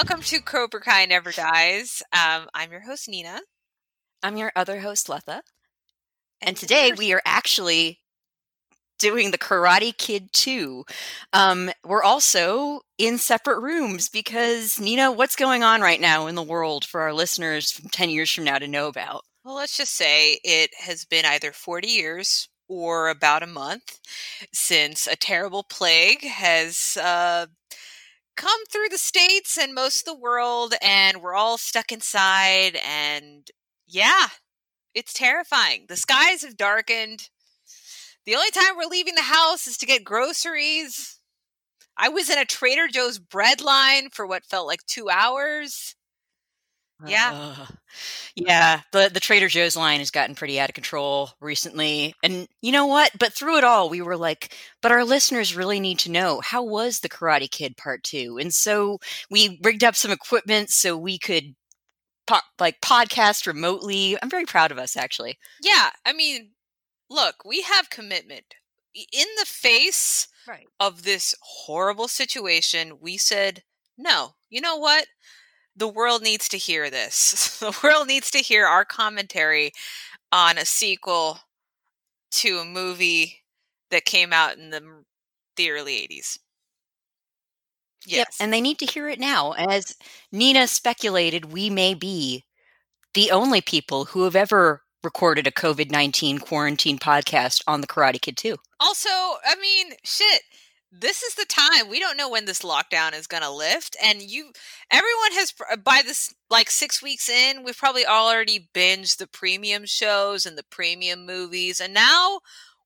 Welcome to Cobra Kai Never Dies. Um, I'm your host, Nina. I'm your other host, Letha. And today we are actually doing the Karate Kid 2. Um, we're also in separate rooms because, Nina, what's going on right now in the world for our listeners from 10 years from now to know about? Well, let's just say it has been either 40 years or about a month since a terrible plague has uh, come through the states and most of the world, and we're all stuck inside. And yeah, it's terrifying. The skies have darkened. The only time we're leaving the house is to get groceries. I was in a Trader Joe's bread line for what felt like two hours. Yeah. Uh, yeah, the the Trader Joe's line has gotten pretty out of control recently. And you know what? But through it all, we were like, but our listeners really need to know how was the Karate Kid part 2? And so we rigged up some equipment so we could po- like podcast remotely. I'm very proud of us actually. Yeah, I mean, look, we have commitment. In the face Right. of this horrible situation, we said, no, you know what? The world needs to hear this. The world needs to hear our commentary on a sequel to a movie that came out in the, the early 80s. Yes. Yep, and they need to hear it now. As Nina speculated, we may be the only people who have ever recorded a COVID 19 quarantine podcast on the Karate Kid 2. Also, I mean, shit. This is the time. We don't know when this lockdown is going to lift and you everyone has uh, by this like 6 weeks in, we've probably already binged the premium shows and the premium movies and now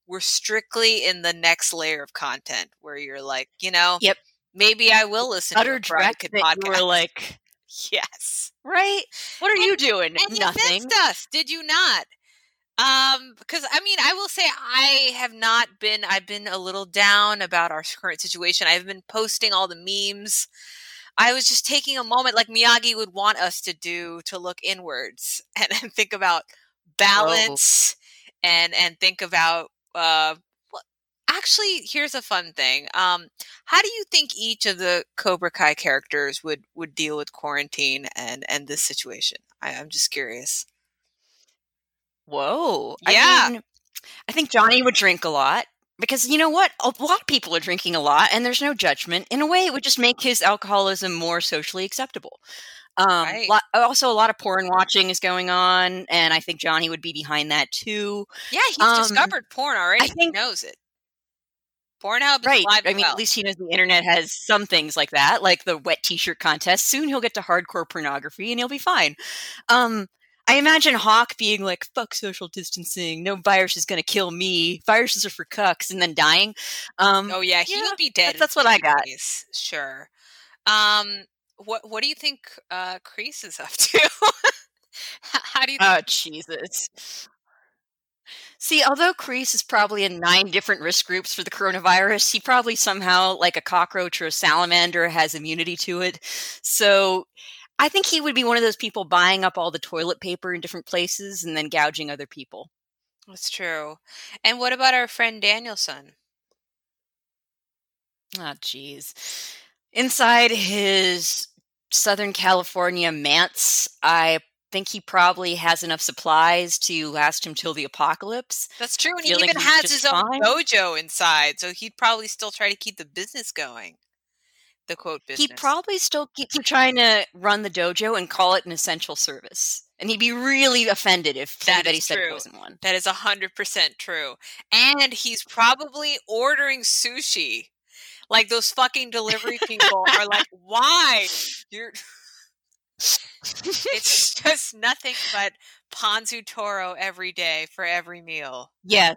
we're strictly in the next layer of content where you're like, you know, Yep. maybe I will listen Utter to a Karate dread Kid that you were like, yes. right? What are you doing? And Nothing. you us, did you not? Um, because I mean, I will say I have not been. I've been a little down about our current situation. I've been posting all the memes. I was just taking a moment, like Miyagi would want us to do, to look inwards and, and think about balance and and think about. Uh, well, actually, here's a fun thing. Um, how do you think each of the Cobra Kai characters would would deal with quarantine and and this situation? I, I'm just curious. Whoa. Yeah. I mean, I think Johnny would drink a lot because you know what? A lot of people are drinking a lot and there's no judgment. In a way, it would just make his alcoholism more socially acceptable. Um, Right. lot, also, a lot of porn watching is going on, and I think Johnny would be behind that too. Yeah, he's Um, discovered porn already. I think- he knows it. Pornhub Right. I mean, well. at least he knows the internet has some things like that, like the wet t-shirt contest. Soon he'll get to hardcore pornography and he'll be fine. Um, I imagine Hawk being like, fuck social distancing. No virus is going to kill me. Viruses are for cucks and then dying. Um, oh yeah, he'll yeah, be dead. that's- that's what I got. Sure. Um, what what do you think uh Kreese is up to? how, how do you? think- oh, Jesus. See, although Kreese is probably in nine different risk groups for the coronavirus, he probably somehow, like a cockroach or a salamander, has immunity to it. So I think he would be one of those people buying up all the toilet paper in different places and then gouging other people. That's true. And what about our friend Danielson? Ah, oh, jeez. Inside his Southern California manse, I think he probably has enough supplies to last him till the apocalypse. That's true, and he even has his own fine. dojo inside, so he'd probably still try to keep the business going. The quote business. He'd probably still keep trying to run the dojo and call it an essential service. And he'd be really offended if That anybody said true. it wasn't one. That is a hundred percent true. And he's probably ordering sushi. Like those fucking delivery people are like, why? You're it's just nothing but Ponzu Toro every day for every meal. Yes.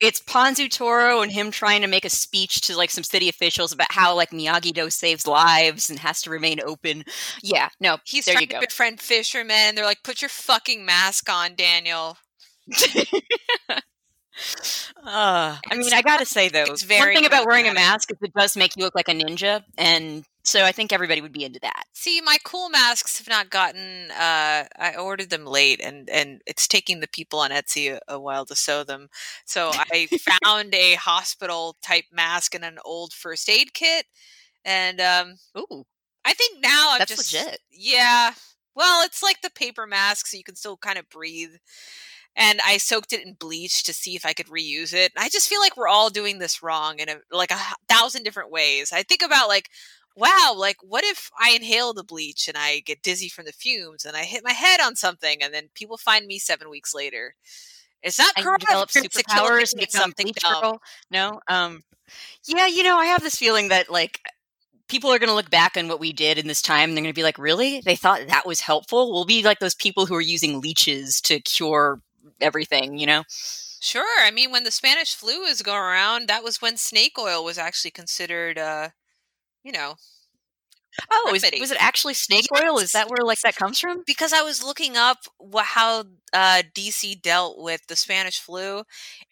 It's Ponzu Toro and him trying to make a speech to like some city officials about how like Miyagi Do saves lives and has to remain open. Yeah, no, He's there trying you to go. befriend fishermen. They're like, put your fucking mask on, Daniel. Uh, I mean, I gotta say though, it's one thing about wearing a mask is it does make you look like a ninja, and so I think everybody would be into that. See, my cool masks have not gotten. Uh, I ordered them late, and and it's taking the people on Etsy a, a while to sew them. So I found a hospital type mask in an old first aid kit, and um, Ooh, I I think now I'm That's just legit. yeah. Well, it's like the paper mask, so you can still kind of breathe. And I soaked it in bleach to see if I could reuse it. I just feel like we're all doing this wrong in a like a thousand different ways. I think about like, wow, like what if I inhale the bleach and I get dizzy from the fumes and I hit my head on something and then people find me seven weeks later. It's not And correct develop superpowers become something dumb. Girl. No, um, yeah, you know, I have this feeling that like people are going to look back on what we did in this time and they're going to be like, really? They thought that was helpful? We'll be like those people who are using leeches to cure everything, you know? Sure. I mean, when the Spanish flu was going around, that was when snake oil was actually considered, uh, you know, Oh, is, was it actually snake oil? Is that where like that comes from? because I was looking up wha how uh, DC dealt with the Spanish flu,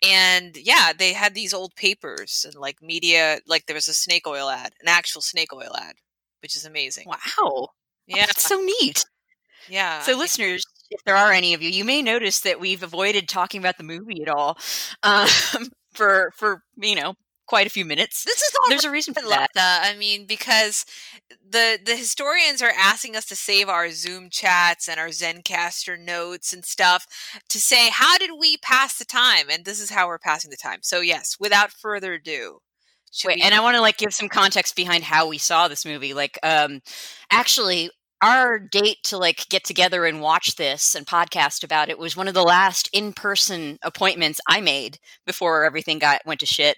and yeah, they had these old papers and like media, like there was a snake oil ad, an actual snake oil ad, which is amazing. Wow. Yeah, That's so neat. yeah. So, listeners, if there are any of you, you may notice that we've avoided talking about the movie at all um, for for you know quite a few minutes. this is all There's a reason for that. I mean, because the the historians are asking us to save our Zoom chats and our Zencastr notes and stuff to say how did we pass the time, and this is how we're passing the time. So yes, without further ado, Wait, we? and I want to like give some context behind how we saw this movie. Like, um, actually, our date to like get together and watch this and podcast about it was one of the last in-person appointments I made before everything got went to shit.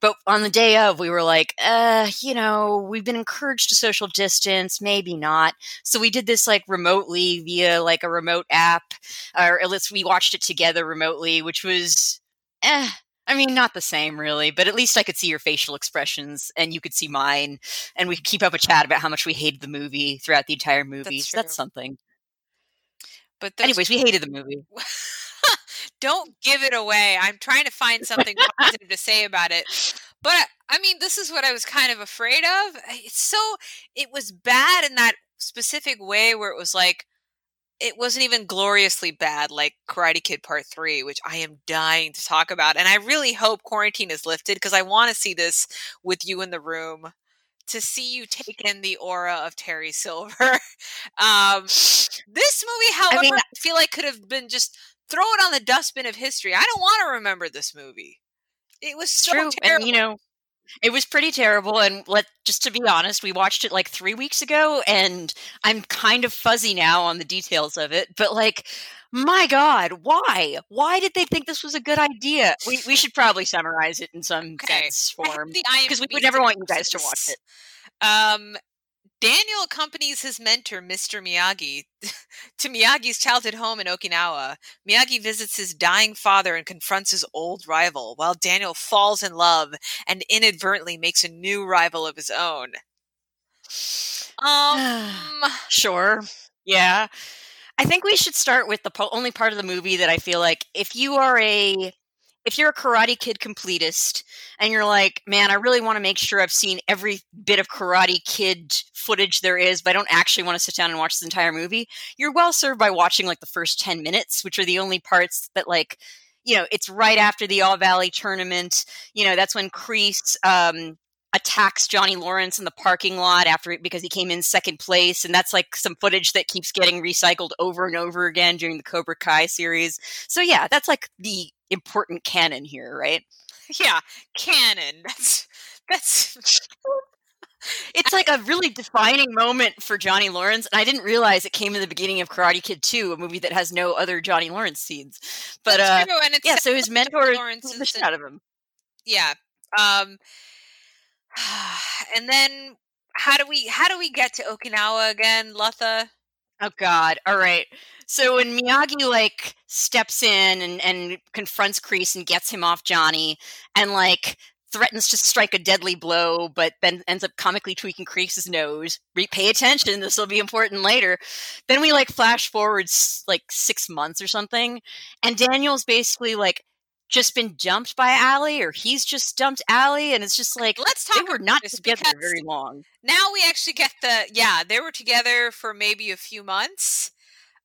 But on the day of, we were like, uh, you know, we've been encouraged to social distance, maybe not. So we did this like remotely via like a remote app, or at least we watched it together remotely, which was, eh. I mean, not the same really, but at least I could see your facial expressions and you could see mine, and we could keep up a chat about how much we hated the movie throughout the entire movie. That's so that's something. but Anyways, we hated the movie. don't give it away. I'm trying to find something positive to say about it. But I mean, this is what I was kind of afraid of. It's so it was bad in that specific way where it was like it wasn't even gloriously bad like Karate Kid Part 3, which I am dying to talk about. And I really hope quarantine is lifted because I want to see this with you in the room to see you take in the aura of Terry Silver. um, this movie, however, I, mean- feel like could have been just throw it on the dustbin of history. I don't want to remember this movie. It was so True, terrible. and you know, it was pretty terrible. And let just to be honest, we watched it like three weeks ago, and I'm kind of fuzzy now on the details of it. But like, my God, why? Why did they think this was a good idea? We we should probably summarize it in some Okay. sense form because we would never want you guys to watch it. Um, Daniel accompanies his mentor, Mr. Miyagi, to Miyagi's childhood home in Okinawa. Miyagi visits his dying father and confronts his old rival, while Daniel falls in love and inadvertently makes a new rival of his own. Um, Sure. Yeah. I think we should start with the po- only part of the movie that I feel like if you are a if you're a Karate Kid completist and you're like, man, I really want to make sure I've seen every bit of Karate Kid footage there is, but I don't actually want to sit down and watch this entire movie, you're well served by watching like the first 10 minutes, which are the only parts that like you know, it's right after the All Valley tournament. You know, that's when Kreese um, attacks Johnny Lawrence in the parking lot after because he came in second place, and that's like some footage that keeps getting recycled over and over again during the Cobra Kai series. So yeah, that's like the important canon here, right? yeah, canon. That's that's It's like a really defining moment for Johnny Lawrence, and I didn't realize it came in the beginning of Karate Kid 2, a movie that has no other Johnny Lawrence scenes. But uh, true, yeah, so his mentor Lawrence is the shit out of him. yeah. Um, and then how do we how do we get to Okinawa again, Lutha? Oh God! All right. So when Miyagi like steps in and and confronts Kreese and gets him off Johnny, and like threatens to strike a deadly blow, but then ends up comically tweaking Kreese's nose. Re- pay attention. This will be important later. Then we like flash forwards like six months or something, and Daniel's basically like just been dumped by Allie, or he's just dumped Allie, and it's just like Let's they talk were about not together very long. now we actually get the yeah they were together for maybe a few months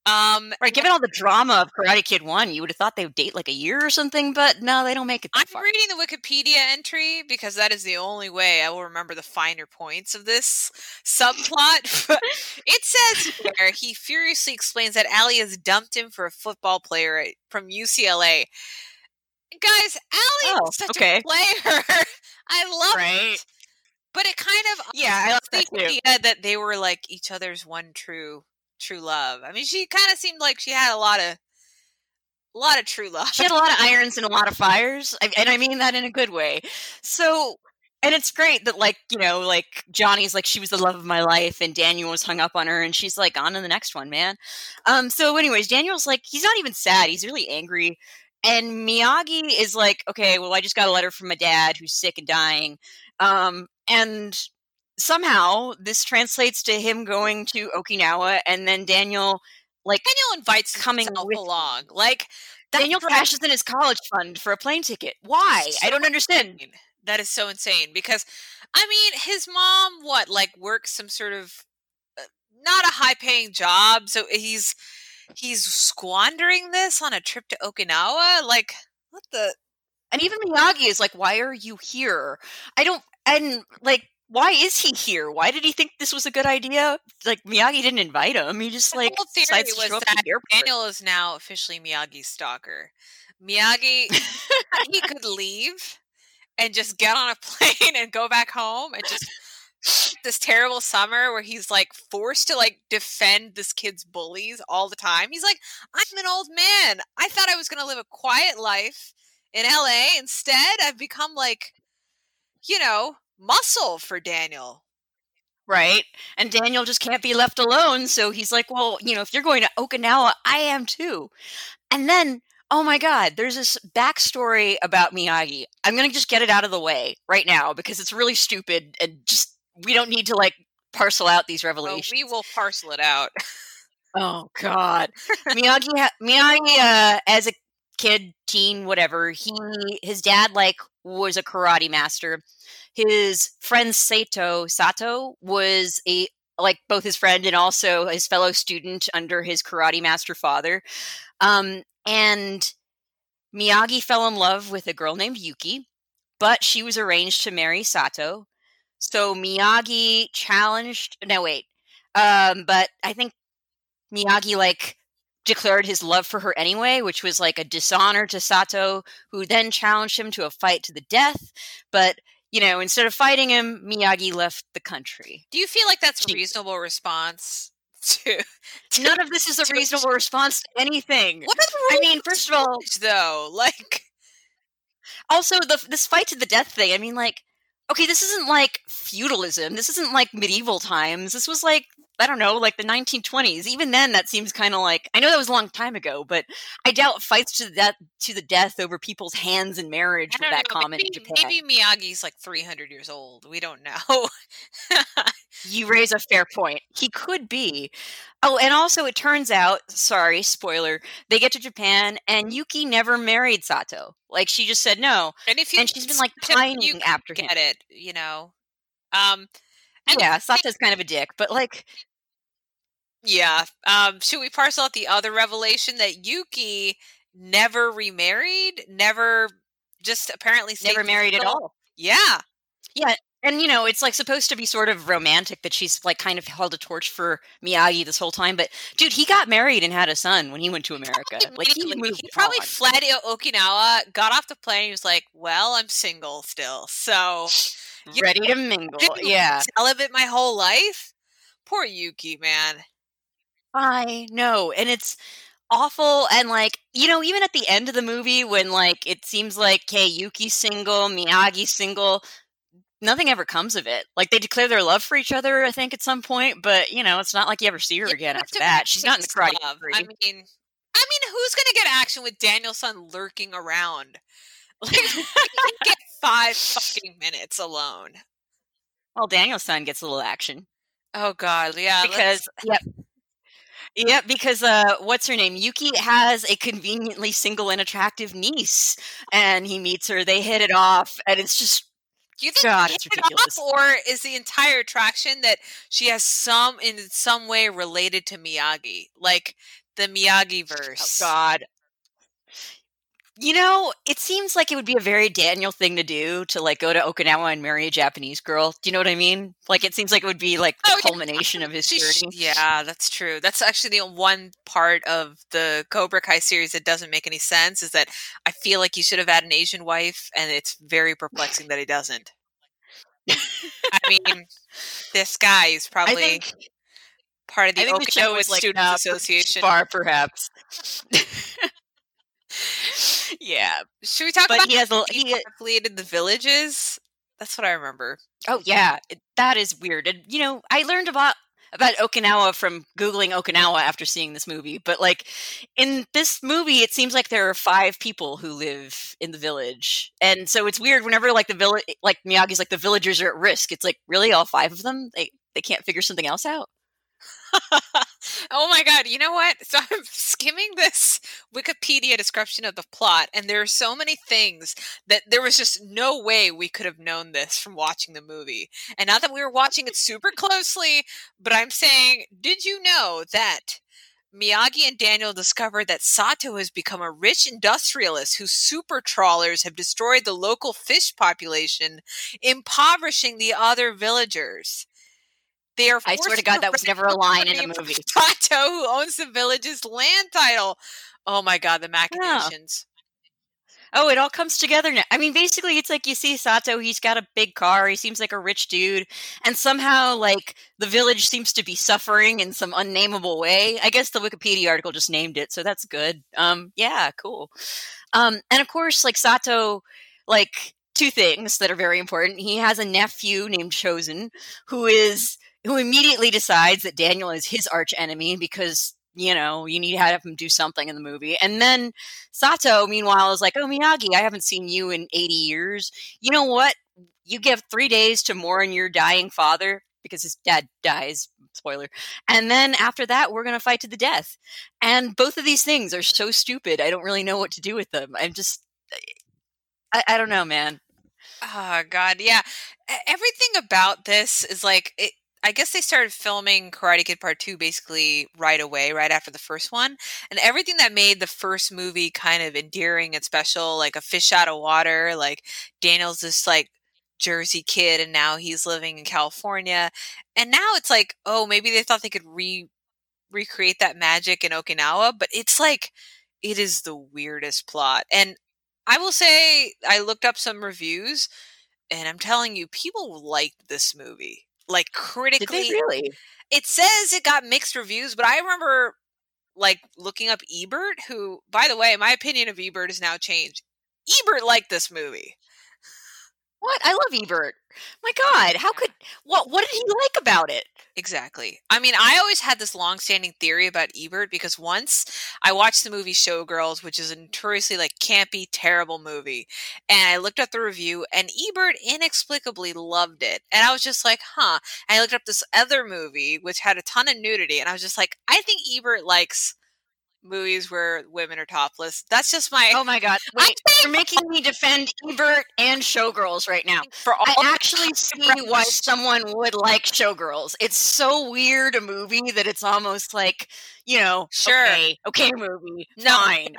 Um, right, given all the drama of Karate Kid One, you would have thought they would date like a year or something, but no, they don't make it. I'm far. reading the Wikipedia entry because that is the only way I will remember the finer points of this subplot. it says here he furiously explains that Allie has dumped him for a football player from UCLA. Guys, Allie oh, is such okay. a player. I love right. it. But it kind of yeah, I love the idea that they were like each other's one true true love. I mean, she kind of seemed like she had a lot of a lot of true love. She had a lot of irons and a lot of fires, and I mean that in a good way. So, and it's great that like you know, like Johnny's like she was the love of my life, and Daniel was hung up on her, and she's like on to the next one, man. Um. So, anyways, Daniel's like he's not even sad; he's really angry. And Miyagi is like, okay, well, I just got a letter from my dad who's sick and dying. Um, and somehow this translates to him going to Okinawa and then Daniel like Daniel invites coming along. Like Daniel cashes in his college fund for a plane ticket. Why? So I don't understand. Insane. That is so insane because I mean, his mom what like works some sort of uh, not a high paying job, so he's he's squandering this on a trip to Okinawa. Like what the and even Miyagi is like, "Why are you here?" I don't, and like why is he here? Why did he think this was a good idea? Like Miyagi didn't invite him. He just like the theory was that Daniel is now officially Miyagi's stalker. Miyagi he could leave and just get on a plane and go back home and just this terrible summer where he's like forced to like defend this kid's bullies all the time. He's like, I'm an old man. I thought I was going to live a quiet life in LA. Instead, I've become like, you know, muscle for Daniel. Right. And Daniel just can't be left alone. So he's like, well, you know, if you're going to Okinawa, I am too. And then, oh my God, there's this backstory about Miyagi. I'm to just get it out of the way right now because it's really stupid and just, we don't need to like parcel out these revelations. we will parcel it out. oh God. Miyagi, ha- Miyagi, uh, as a kid, teen, whatever, he, his dad like was a karate master his friend Sato Sato was a like both his friend and also his fellow student under his karate master father. Um, and Miyagi fell in love with a girl named Yuki, but she was arranged to marry Sato. So Miyagi challenged. No, wait. Um, but I think Miyagi like declared his love for her anyway, which was like a dishonor to Sato, who then challenged him to a fight to the death. But you know, instead of fighting him, Miyagi left the country. Do you feel like that's a reasonable response to, to None of this is a reasonable response to anything. What is I mean, first of all, though, like also the this fight to the death thing. I mean, like, okay, this isn't like feudalism. This isn't like medieval times. This was like I don't know, like the 1920s. Even then, that seems kind of like I know that was a long time ago, but I doubt fights to the death to the death over people's hands in marriage were that know, common maybe, in Japan. Maybe Miyagi's like 300 years old. We don't know. you raise a fair point. He could be. Oh, and also it turns out, sorry, spoiler, they get to Japan and Yuki never married Sato. Like she just said no. And if you and she's been like pining after get him. it, you know. Um and yeah, Sato's kind of a dick, but like yeah. Um, should we parcel out the other revelation that Yuki never remarried, never just apparently never married at all? Yeah. Yeah. And you know, it's like supposed to be sort of romantic that she's like kind of held a torch for Miyagi this whole time. But dude, he got married and had a son when he went to America. Like he, he probably on. fled Okinawa, got off the plane, he was like, Well, I'm single still. So ready know, to mingle. Yeah. Celibate my whole life. Poor Yuki, man. I know. And it's awful and like you know even at the end of the movie when like it seems like hey yuki's single miyagi's single nothing ever comes of it like they declare their love for each other i think at some point but you know it's not like you ever see her again after that she's not in the karate i mean i mean who's gonna get action with daniel-san lurking around like get five fucking minutes alone well Daniel-san gets a little action oh god yeah because yep yeah, because uh, what's her name? Yuki has a conveniently single and attractive niece, and he meets her. They hit it off, and it's just do you think God, it's ridiculous. Off, or is the entire attraction that she has some in some way related to Miyagi? Like the Miyagi verse. Oh God. You know, it seems like it would be a very Daniel thing to do to like go to Okinawa and marry a Japanese girl. Do you know what I mean? Like it seems like it would be like the Oh, yeah. culmination of his journey. yeah, that's true. That's actually the one part of the Cobra Kai series that doesn't make any sense. Is that I feel like he should have had an Asian wife, and it's very perplexing that he doesn't. I mean, this guy is probably think part of the I the show Okinawa is like Association. far perhaps. yeah, Should we talk but about he has a he, he affiliated the villages? That's what I remember. Oh yeah, that is weird. And you know, I learned about about Okinawa from googling Okinawa after seeing this movie. But like in this movie, it seems like there are five people who live in the village, and so it's weird whenever like the village, like Miyagi's like the villagers are at risk. It's like really all five of them. They they can't figure something else out. Oh my god, you know what? So I'm skimming this Wikipedia description of the plot, and there are so many things that there was just no way we could have known this from watching the movie. And not that we were watching it super closely, but I'm saying, did you know that Miyagi and Daniel discovered that Sato has become a rich industrialist whose super trawlers have destroyed the local fish population, impoverishing the other villagers. They are I swear to God, that was never a line in the movie. Sato, who owns the village's land title. Oh my God, the machinations. Oh, it all comes together now. I mean, basically, it's like you see Sato, he's got a big car, he seems like a rich dude, and somehow, like, the village seems to be suffering in some unnameable way. I guess the Wikipedia article just named it, so that's good. Um, yeah, cool. Um, and of course, like, Sato, like, two things that are very important. He has a nephew named Chozen who is who immediately decides that Daniel is his arch enemy because you know you need to have him do something in the movie. And then Sato, meanwhile, is like, "Oh Miyagi, I haven't seen you in eighty years. You know what? You give three days to mourn your dying father because his dad dies." Spoiler. And then after that, we're going to fight to the death. And both of these things are so stupid. I don't really know what to do with them. I'm just, I, I don't know, man. Oh God, yeah. Everything about this is like it. I guess they started filming Karate Kid Part Two basically right away, right after the first one, and everything that made the first movie kind of endearing and special, like a fish out of water, like Daniel's this like Jersey kid, and now he's living in California, and now it's like, oh, maybe they thought they could re recreate that magic in Okinawa, but it's like it is the weirdest plot, and I will say I looked up some reviews and I'm telling you people liked this movie. Like Did critically they really? it says it got mixed reviews, but I remember like looking up Ebert who by the way, my opinion of Ebert has now changed. Ebert liked this movie. What? I love Ebert. My God, how could what? What did he like about it? Exactly. I mean, I always had this long-standing theory about Ebert because once I watched the movie Showgirls, which is a notoriously like campy, terrible movie, and I looked up the review, and Ebert inexplicably loved it, and I was just like, "Huh." And I looked up this other movie which had a ton of nudity, and I was just like, "I think Ebert likes movies where women are topless." That's just my Oh my God! Wait, you're making me defend Ebert and Showgirls right now. for all I actually see why someone would like Showgirls. It's so weird a movie that it's almost like you know, Sure. okay, okay, movie.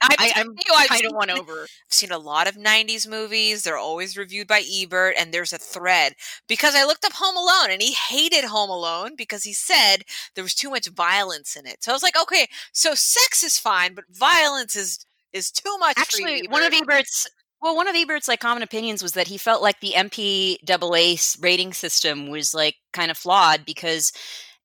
I'm I, telling I'm kind of won over. I've seen a lot of 90s movies. They're always reviewed by Ebert, and there's a thread because I looked up Home Alone and he hated Home Alone because he said there was too much violence in it. So I was like, okay, so sex is fine, but violence is is too much. Actually, one of Ebert's well, one of Ebert's like common opinions was that he felt like the MPAA rating system was like kind of flawed because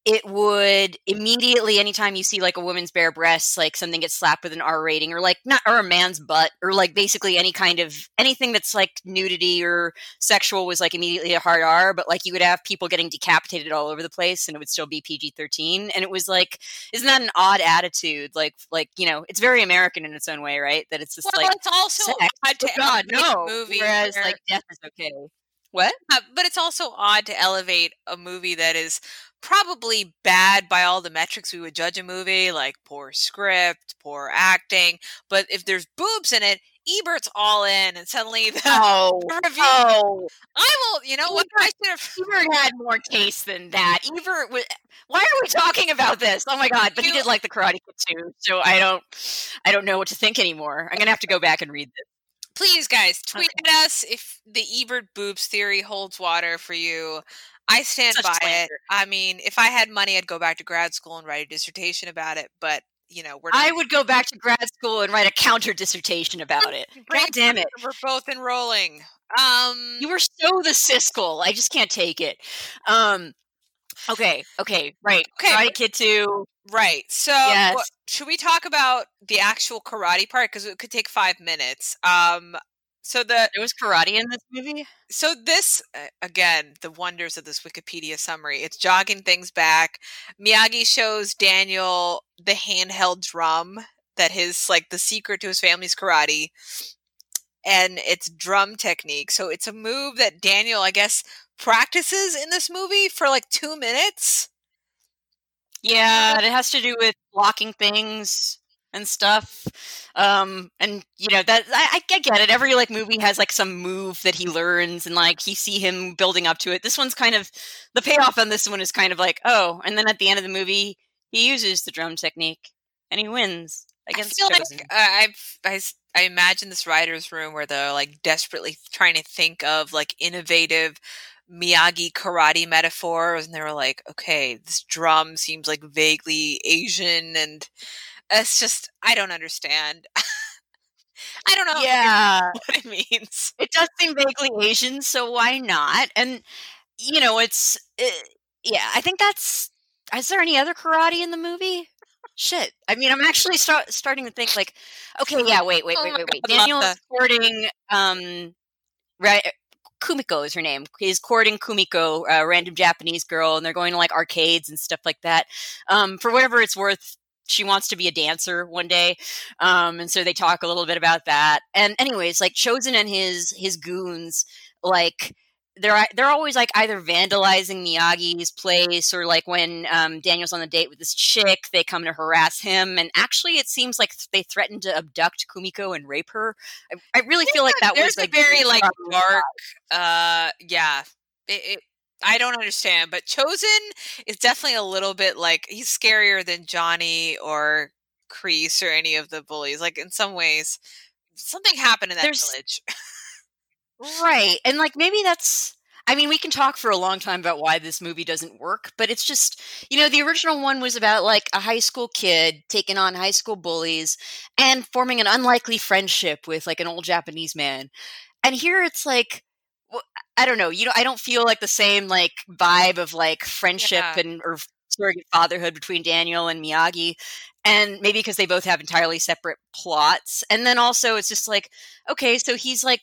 it would immediately anytime you see like a woman's bare breasts like something gets slapped with an r rating or like not or a man's butt or like basically any kind of anything that's like nudity or sexual was like immediately a hard r but like you would have people getting decapitated all over the place and it would still be pg-13 and it was like isn't that an odd attitude like like you know it's very american in its own way right that it's just Well, like it's also sex. odd to Oh, God, elevate a no. movie Whereas where- like death is okay. What? Uh, but it's also odd to elevate a movie that is probably bad by all the metrics we would judge a movie, like poor script, poor acting. But if there's boobs in it, Ebert's all in, and suddenly the, Oh, the review. oh, I will. You know what? I should have. Ebert had more taste than that. Ebert was. Why are we talking about this? Oh my god! But he did like the Karate Kid too, so I don't, I don't know what to think anymore. I'm gonna have to go back and read this. Please, guys, tweet at us if the Ebert boobs theory holds water for you. I stand Such by it. I mean, if I had money, I'd go back to grad school and write a dissertation about it. But you know, we're I would go back to grad school and write a counter dissertation about it. God damn it! We're both enrolling. Um, You were so the Siskel. I just can't take it. Um, okay, okay, right. Okay. Karate Kid two. right. So, Yes. should we talk about the actual karate part because it could take five minutes? Um, so the There was karate in this movie. so this uh, again the wonders of this wikipedia summary it's jogging things back miyagi shows daniel the handheld drum that his like the secret to his family's karate and it's drum technique so it's a move that daniel i guess practices in this movie for like two minutes? Yeah, it has to do with blocking things and stuff. Um, and you know that I, I get it. Every like movie has like some move that he learns, and like you see him building up to it. This one's kind of the payoff on this one is kind of like oh, and then at the end of the movie he uses the drum technique and he wins i against feel Chozen. like uh, I've, I, I imagine this writer's room where they're like desperately trying to think of like innovative Miyagi karate metaphors, and they were like, okay, this drum seems like vaguely Asian, and it's just I don't understand. I don't know yeah, what it means. it does seem vaguely Asian, so why not? And you know, it's uh, yeah. I think that's. Is there any other karate in the movie? Shit. I mean, I'm actually start, starting to think like, okay, yeah, wait, wait, Oh wait, wait, wait. God, Daniel is courting, um, right. Kumiko is her name. He's courting Kumiko, a random Japanese girl, and they're going to like arcades and stuff like that. Um, for whatever it's worth, she wants to be a dancer one day, um, and so they talk a little bit about that. And anyways, like Chozen and his his goons, like they're they're always like either vandalizing Miyagi's place or like when um, Daniel's on the date with this chick, they come to harass him. And actually, it seems like they threatened to abduct Kumiko and rape her. I, I really feel like that There's was like a very like dark, uh, yeah. It, it, I don't understand, but Chozen is definitely a little bit like he's scarier than Johnny or Kreese or any of the bullies. Like in some ways, something happened in that There's- village. Right. And like maybe that's I mean, we can talk for a long time about why this movie doesn't work, but it's just, you know, the original one was about like a high school kid taking on high school bullies and forming an unlikely friendship with like an old Japanese man. And here it's like wh- I don't know, you know, I don't feel like the same like vibe of like friendship Yeah. and or surrogate fatherhood between Daniel and Miyagi. And maybe because they both have entirely separate plots. And then also it's just like, okay, so he's like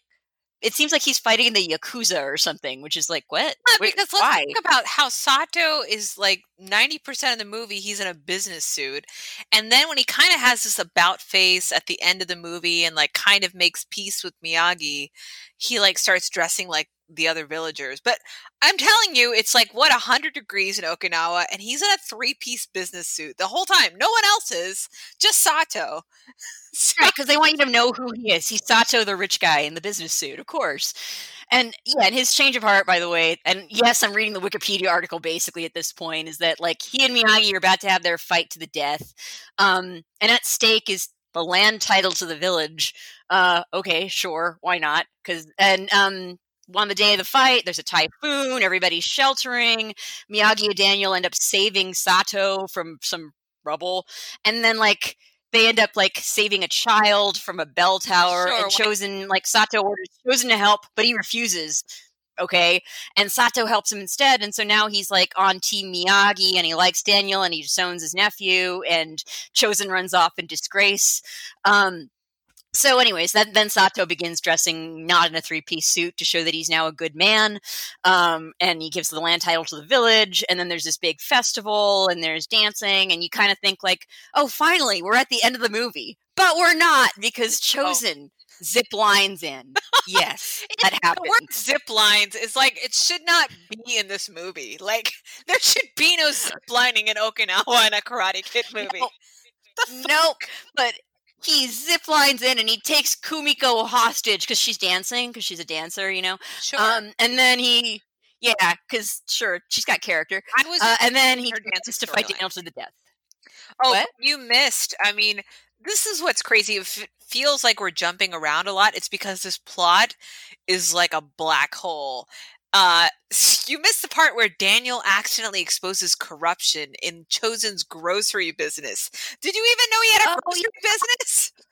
it seems like he's fighting in the yakuza or something, which is like what? Yeah, Wait, because let's why? think about how Sato is like 90% of the movie, he's in a business suit. And then when he kind of has this about face at the end of the movie and like kind of makes peace with Miyagi, he like starts dressing like the other villagers. But I'm telling you, it's like what 100 degrees in Okinawa and he's in a three piece business suit the whole time. No one else is, just Sato. Right, because they want you to know who he is. He's Sato, the rich guy in the business suit, of course. And yeah, and his change of heart, by the way, and yes, I'm reading the Wikipedia article basically at this point, is that like he and Miyagi are about to have their fight to the death. Um, and at stake is the land title to the village. Uh, okay, sure, why not? Because and um on the day of the fight, there's a typhoon, everybody's sheltering. Miyagi and Daniel end up saving Sato from some rubble. And then like they end up like saving a child from a bell tower Sure, and Chozen like Sato orders Chozen to help, but he refuses. Okay. And Sato helps him instead. And so now he's like on Team Miyagi and he likes Daniel and he disowns his nephew and Chozen runs off in disgrace. Um so anyways, that then Sato begins dressing not in a three-piece suit to show that he's now a good man. Um, and he gives the land title to the village, and then there's this big festival and there's dancing, and you kind of think like, oh, finally, we're at the end of the movie. But we're not because Chozen zip lines in. Yes, that The happens. word zip lines is like it should not be in this movie. Like there should be no zip lining in Okinawa in a Karate Kid movie. No. nope. But he zip lines in and he takes Kumiko hostage because she's dancing because she's a dancer, you know. Sure. Um, and then he, yeah, because sure she's got character. I was Uh, and then he dances to fight. Daniel to the death. Oh, What? you missed. I mean, this is what's crazy. If it feels like we're jumping around a lot, it's because this plot is like a black hole. Uh, you missed the part where Daniel accidentally exposes corruption in Chozen's grocery business. Did you even know he had a Oh, grocery business?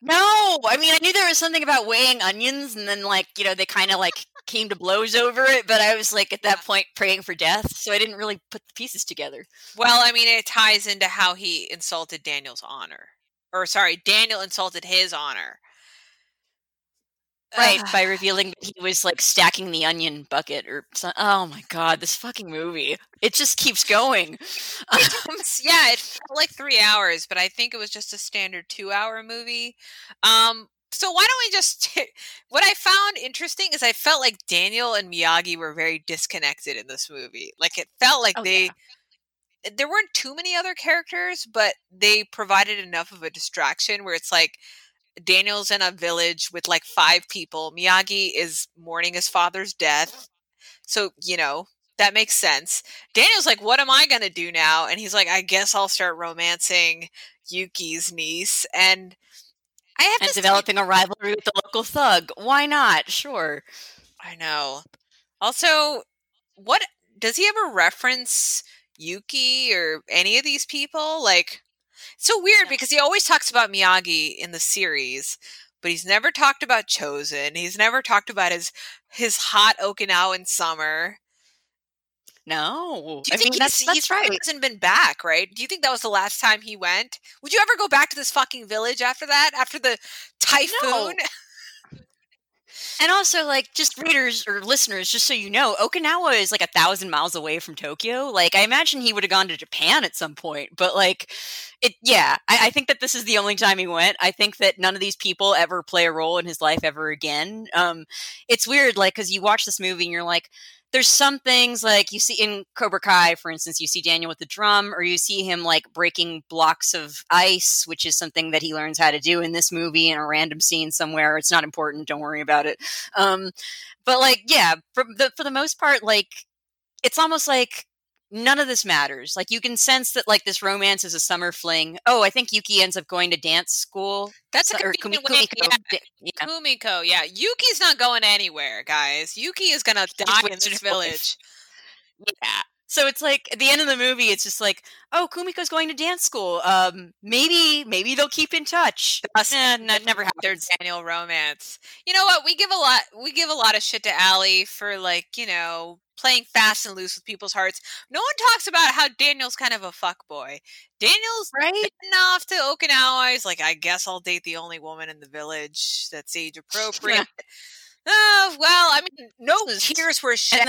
No, I mean I knew there was something about weighing onions, and then like you know they kind of like came to blows over it, but I was like at that point praying for death, so I didn't really put the pieces together. Well, I mean, it ties into how he insulted Daniel's honor. Or, sorry, Daniel insulted his honor. Right, by revealing that he was like stacking the onion bucket or so Oh my god, this fucking movie. It just keeps going. It's- yeah, it felt like three hours, but I think it was just a standard two-hour movie. Um, so why don't we just? what I found interesting is I felt like Daniel and Miyagi were very disconnected in this movie. Like it felt like Oh, they. yeah. There weren't too many other characters, but they provided enough of a distraction where it's like Daniel's in a village with like five people. Miyagi is mourning his father's death. So, you know, that makes sense. Daniel's like, what am I going to do now? And he's like, I guess I'll start romancing Yuki's niece. And I have and developing a rivalry with the local thug. Why not? Sure. I know. Also, what does he ever reference Yuki or any of these people? Like, it's so weird No. because he always talks about Miyagi in the series, but he's never talked about Chozen. He's never talked about his his hot Okinawan summer. No. Do you I think mean that's he's, that's right. hasn't been back, right? Do you think that was the last time he went? Would you ever go back to this fucking village after that? After the typhoon? And also, like, just readers or listeners, just so you know, Okinawa is like a thousand miles away from Tokyo. Like, I imagine he would have gone to Japan at some point, but like, it, yeah, I, I think that this is the only time he went. I think that none of these people ever play a role in his life ever again. Um, it's weird, like, because you watch this movie and you're like, there's some things like you see in Cobra Kai, for instance, you see Daniel with the drum, or you see him like breaking blocks of ice, which is something that he learns how to do in this movie in a random scene somewhere. It's not important. Don't worry about it. Um, but like, yeah, for the for the most part, like it's almost like none of this matters. Like you can sense that like this romance is a summer fling. Oh, I think Yuki ends up going to dance school. That's a or convenient Kumi-. Kumiko. Yeah. yeah. Kumiko, yeah. Yuki's not going anywhere, guys. Yuki is gonna die in this village. Yeah. So it's like at the end of the movie, it's just like, oh, Kumiko's going to dance school. Um, maybe, maybe they'll keep in touch. Us- Eh, no, never Their. Daniel romance. You know what? We give a lot. We give a lot of shit to Allie for like you know playing fast and loose with people's hearts. No one talks about how Daniel's kind of a fuck boy. Daniel's Right? off to Okinawa. He's like, I guess I'll date the only woman in the village that's age appropriate. Oh well, I mean, no tears were shed.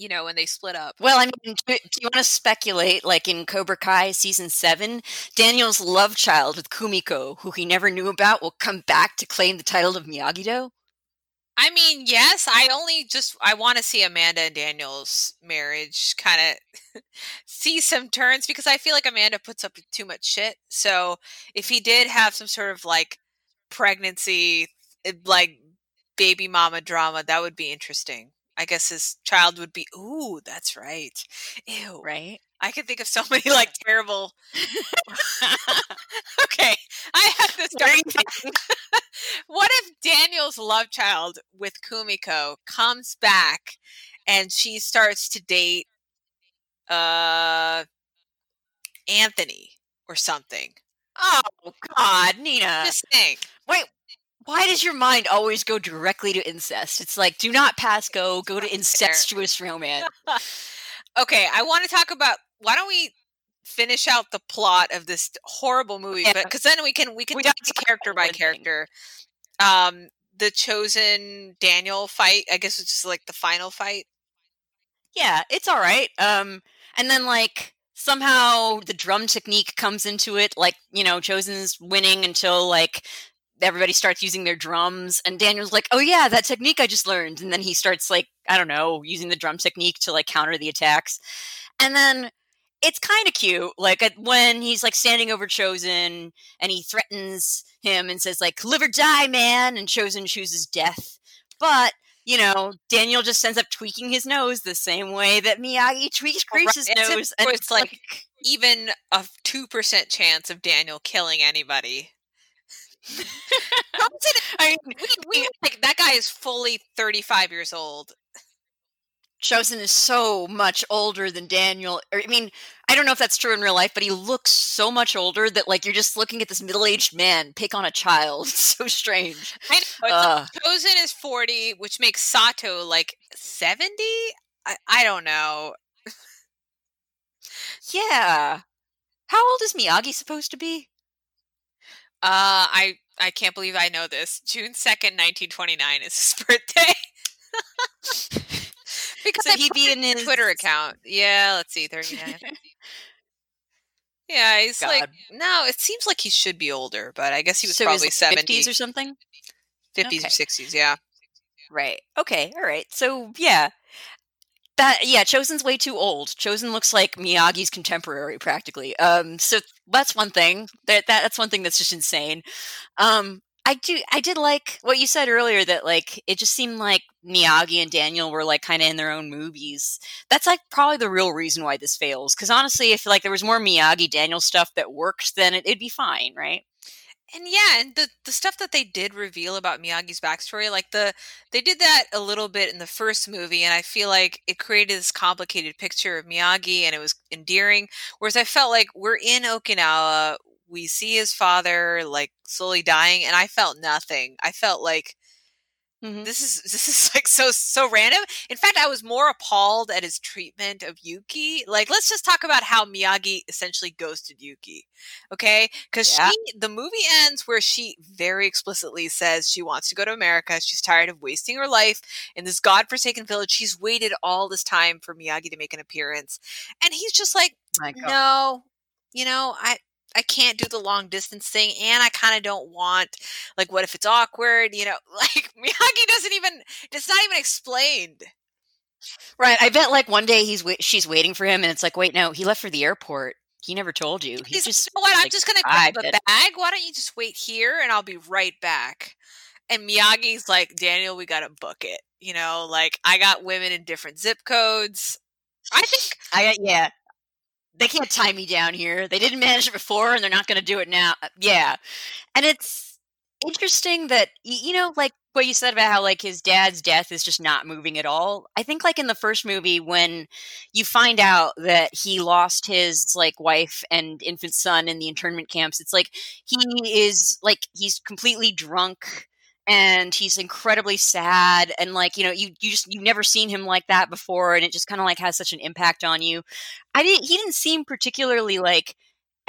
You know when they split up. Well, I mean, do, do you want to speculate, like in Cobra Kai season seven, Daniel's love child with Kumiko, who he never knew about, will come back to claim the title of Miyagi-Do? I mean, yes, I only just I want to see Amanda and Daniel's marriage kind of see some turns because I feel like Amanda puts up too much shit. So if he did have some sort of like pregnancy, eh, like baby mama drama, that would be interesting. I guess his child would be. Ooh, that's right. Ew. Right? I could think of so many like terrible. okay, I have this. You dark what if Daniel's love child with Kumiko comes back and she starts to date uh Anthony or something? Oh, God, Nina. Just saying. Wait, why does your mind always go directly to incest? It's like, do not pass go, go to incestuous romance. okay, I want to talk about why don't we finish out the plot of this horrible movie Yeah. but because then we can we can We gotta character by one thing. character um the Chozen daniel fight i guess it's just like the final fight Yeah, it's all right. Um, and then like somehow the drum technique comes into it. Like you know, Chozen's winning until like everybody starts using their drums, and Daniel's like, "Oh yeah, that technique I just learned." And then he starts like I don't know, using the drum technique to like counter the attacks. And then it's kind of cute. Like when he's like standing over Chozen and he threatens him and says like "live or die, man," and Chozen chooses death. But you know, Daniel just ends up tweaking his nose the same way that Miyagi tweaks Right, it's nose, and it's like even a two percent chance of Daniel killing anybody. Chozen I mean, we, we, like that guy is fully 35 years old. Chozen is so much older than Daniel. I mean, I don't know if that's true in real life, but he looks so much older that like you're just looking at this middle-aged man pick on a child. It's so strange. I know, it's like Uh, Chozen is 40, which makes Sato like 70. I, I don't know. yeah. How old is Miyagi supposed to be? Uh, I I can't believe I know this. June 2nd, 1929 is his birthday. because So he'd be in his Twitter account. Yeah, let's see, 39. yeah, he's like no. It seems like he should be older, but I guess he was so probably seventies or something. 50s okay. or 60s. Yeah. Right. Okay. All right. So yeah, that yeah, Chozen's way too old. Chozen looks like Miyagi's contemporary, practically. Um. So that's one thing. That, that that's one thing that's just insane. Um. I do. I did like what you said earlier that like it just seemed like Miyagi and Daniel were like kind of in their own movies. That's like probably the real reason why this fails. Because honestly, if like there was more Miyagi Daniel stuff that worked, then it, it'd be fine, right? And yeah, and the the stuff that they did reveal about Miyagi's backstory, like the they did that a little bit in the first movie, and I feel like it created this complicated picture of Miyagi, and it was endearing. Whereas I felt like we're in Okinawa, we see his father like slowly dying, and I felt nothing. I felt like Mhm. this is this is like so so random. In fact, I was more appalled at his treatment of Yuki. Like, let's just talk about how Miyagi essentially ghosted Yuki. Okay? Because Yeah. she the movie ends where she very explicitly says she wants to go to America. She's tired of wasting her life in this godforsaken village. She's waited all this time for Miyagi to make an appearance. And he's just like, no, you know, I I can't do the long distance thing, and I kind of don't want like what if it's awkward, you know? Like Miyagi doesn't even it's not even explained. Right. I bet like one day he's she's waiting for him, and it's like, wait, no, he left for the airport. He never told you. He He's just you know what? I'm like, just gonna grab a bag. Why don't you just wait here and I'll be right back? And Miyagi's like, Daniel, we gotta book it. You know, like I got women in different zip codes. I think I yeah. They can't tie me down here. They didn't manage it before, and they're not going to do it now. Uh, Yeah, and it's interesting that you know, like what you said about how like his dad's death is just not moving at all. I think like in the first movie when you find out that he lost his like wife and infant son in the internment camps, it's like he is like he's completely drunk and he's incredibly sad and like you know you you just you've never seen him like that before and it just kind of like has such an impact on you. I didn't he didn't seem particularly like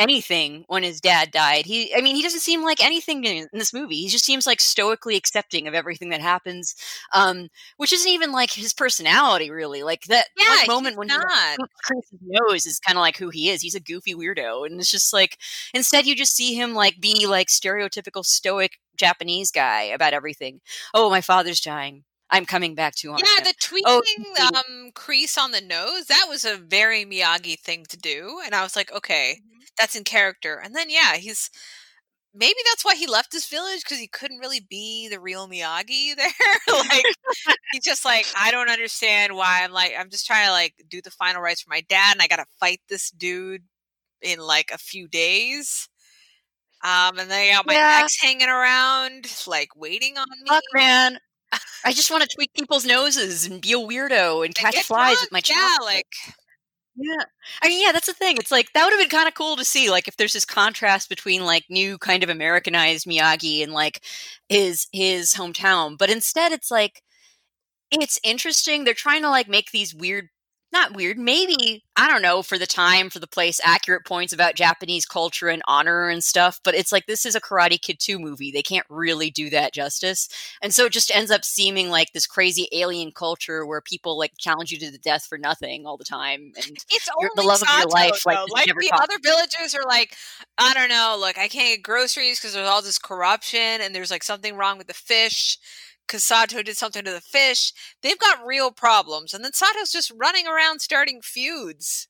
anything when his dad died he i mean he doesn't seem like anything in, in this movie he just seems like stoically accepting of everything that happens um which isn't even like his personality really like that yeah, moment when he not. Chris knows is kind of like who he is. He's a goofy weirdo, and it's just like instead you just see him like be like stereotypical stoic Japanese guy about everything. Oh, my father's dying. I'm coming back to America. Yeah, the tweaking Oh, um Kreese on the nose, that was a very Miyagi thing to do. And I was like, okay. That's in character. And then yeah, he's maybe that's why he left his village because he couldn't really be the real Miyagi there. like he's just like, I don't understand why I'm like I'm just trying to like do the final rites for my dad and I gotta fight this dude in like a few days. Um and then I got my Yeah. ex hanging around, like waiting on me. Fuck, man. I just want to tweak people's noses and be a weirdo and and catch flies drunk. with my Yeah, like Yeah. I mean, yeah, that's the thing. It's like that would have been kind of cool to see, like, if there's this contrast between like new kind of Americanized Miyagi and like his his hometown. But instead it's like it's interesting. They're trying to like make these weird not weird, maybe, I don't know, for the time, for the place, accurate points about Japanese culture and honor and stuff. But it's like this is a Karate Kid 2 movie. They can't really do that justice. And so it just ends up seeming like this crazy alien culture where people like challenge you to the death for nothing all the time. And It's Your- only the love of your life, like, though. just like the other villagers are like, I don't know, look, I can't get groceries because there's all this corruption and there's like something wrong with the fish because Sato did something to the fish. They've got real problems, and then Sato's just running around starting feuds.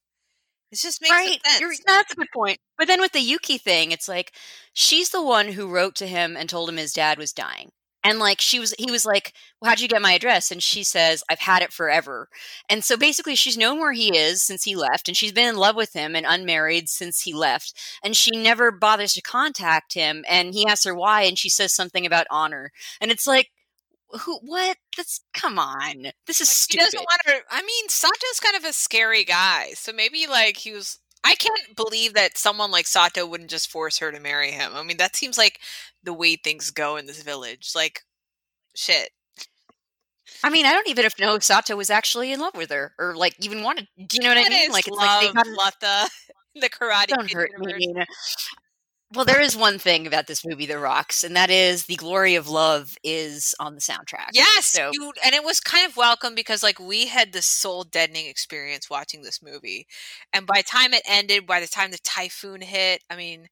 It just makes right. sense. You're, that's a good point. But then with the Yuki thing, it's like she's the one who wrote to him and told him his dad was dying. And like she was, he was like, well, "How'd you get my address?" And she says, "I've had it forever." And so basically, she's known where he is since he left, and she's been in love with him and unmarried since he left. And she never bothers to contact him. And he asks her why, and she says something about honor. And it's like, who? What? That's come on. This is He stupid. doesn't want to. I mean, Sato's kind of a scary guy, so maybe like he was. I can't believe that someone like Sato wouldn't just force her to marry him. I mean, that seems like the way things go in this village. Like, shit. I mean, I don't even know if Sato was actually in love with her or like even wanted. Do you know what I mean? Like it's love, like they got Lutha, the Karate don't hurt me, universe. Well, there is one thing about this movie that rocks, and that is the glory of love is on the soundtrack. Yes, So- you, and it was kind of welcome because like we had this soul deadening experience watching this movie, and by the time it ended, by the time the typhoon hit, I mean,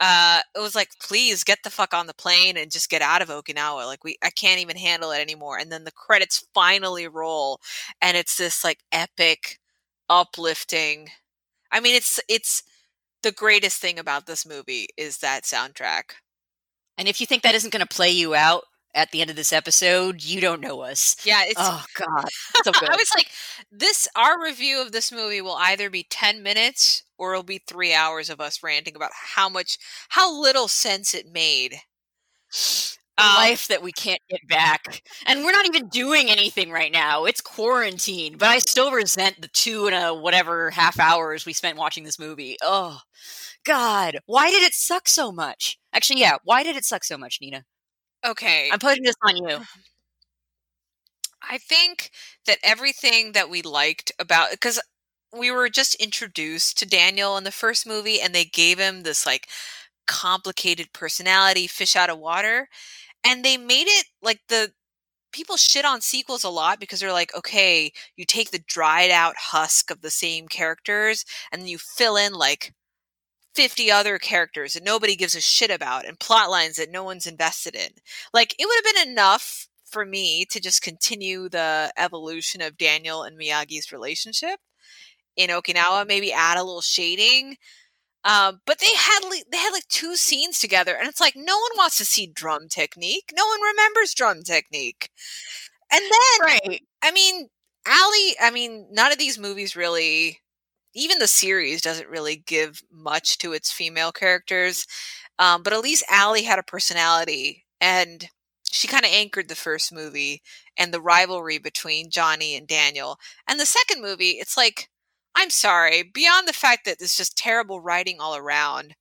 uh, it was like, please get the fuck on the plane and just get out of Okinawa. Like we, I can't even handle it anymore. And then the credits finally roll, and it's this like epic, uplifting. I mean, it's it's the greatest thing about this movie is that soundtrack. And if you think that isn't going to play you out at the end of this episode, you don't know us. Yeah, it's oh God, so good. I was like, this our review of this movie will either be ten minutes or it'll be three hours of us ranting about how much how little sense it made. Um, life that we can't get back, and we're not even doing anything right now. It's quarantine, but I still resent the two and a whatever half hours we spent watching this movie. Oh God, why did it suck so much? Actually, yeah, why did it suck so much, Nina? okay, I'm putting this on you. I think that everything that we liked about because we were just introduced to Daniel in the first movie and they gave him this like complicated personality fish out of water and they made it like the people shit on sequels a lot because they're like okay you take the dried out husk of the same characters and you fill in like 50 other characters that nobody gives a shit about and plot lines that no one's invested in like it would have been enough for me to just continue the evolution of Daniel and Miyagi's relationship in Okinawa, maybe add a little shading. Um, but they had like, they had like two scenes together, and it's like no one wants to see drum technique. No one remembers drum technique. And then, Right. I mean, Ali. I mean, none of these movies really, even the series doesn't really give much to its female characters. Um, but at least Ali had a personality, and she kind of anchored the first movie and the rivalry between Johnny and Daniel. And the second movie, it's like, I'm sorry, beyond the fact that it's just terrible writing all around.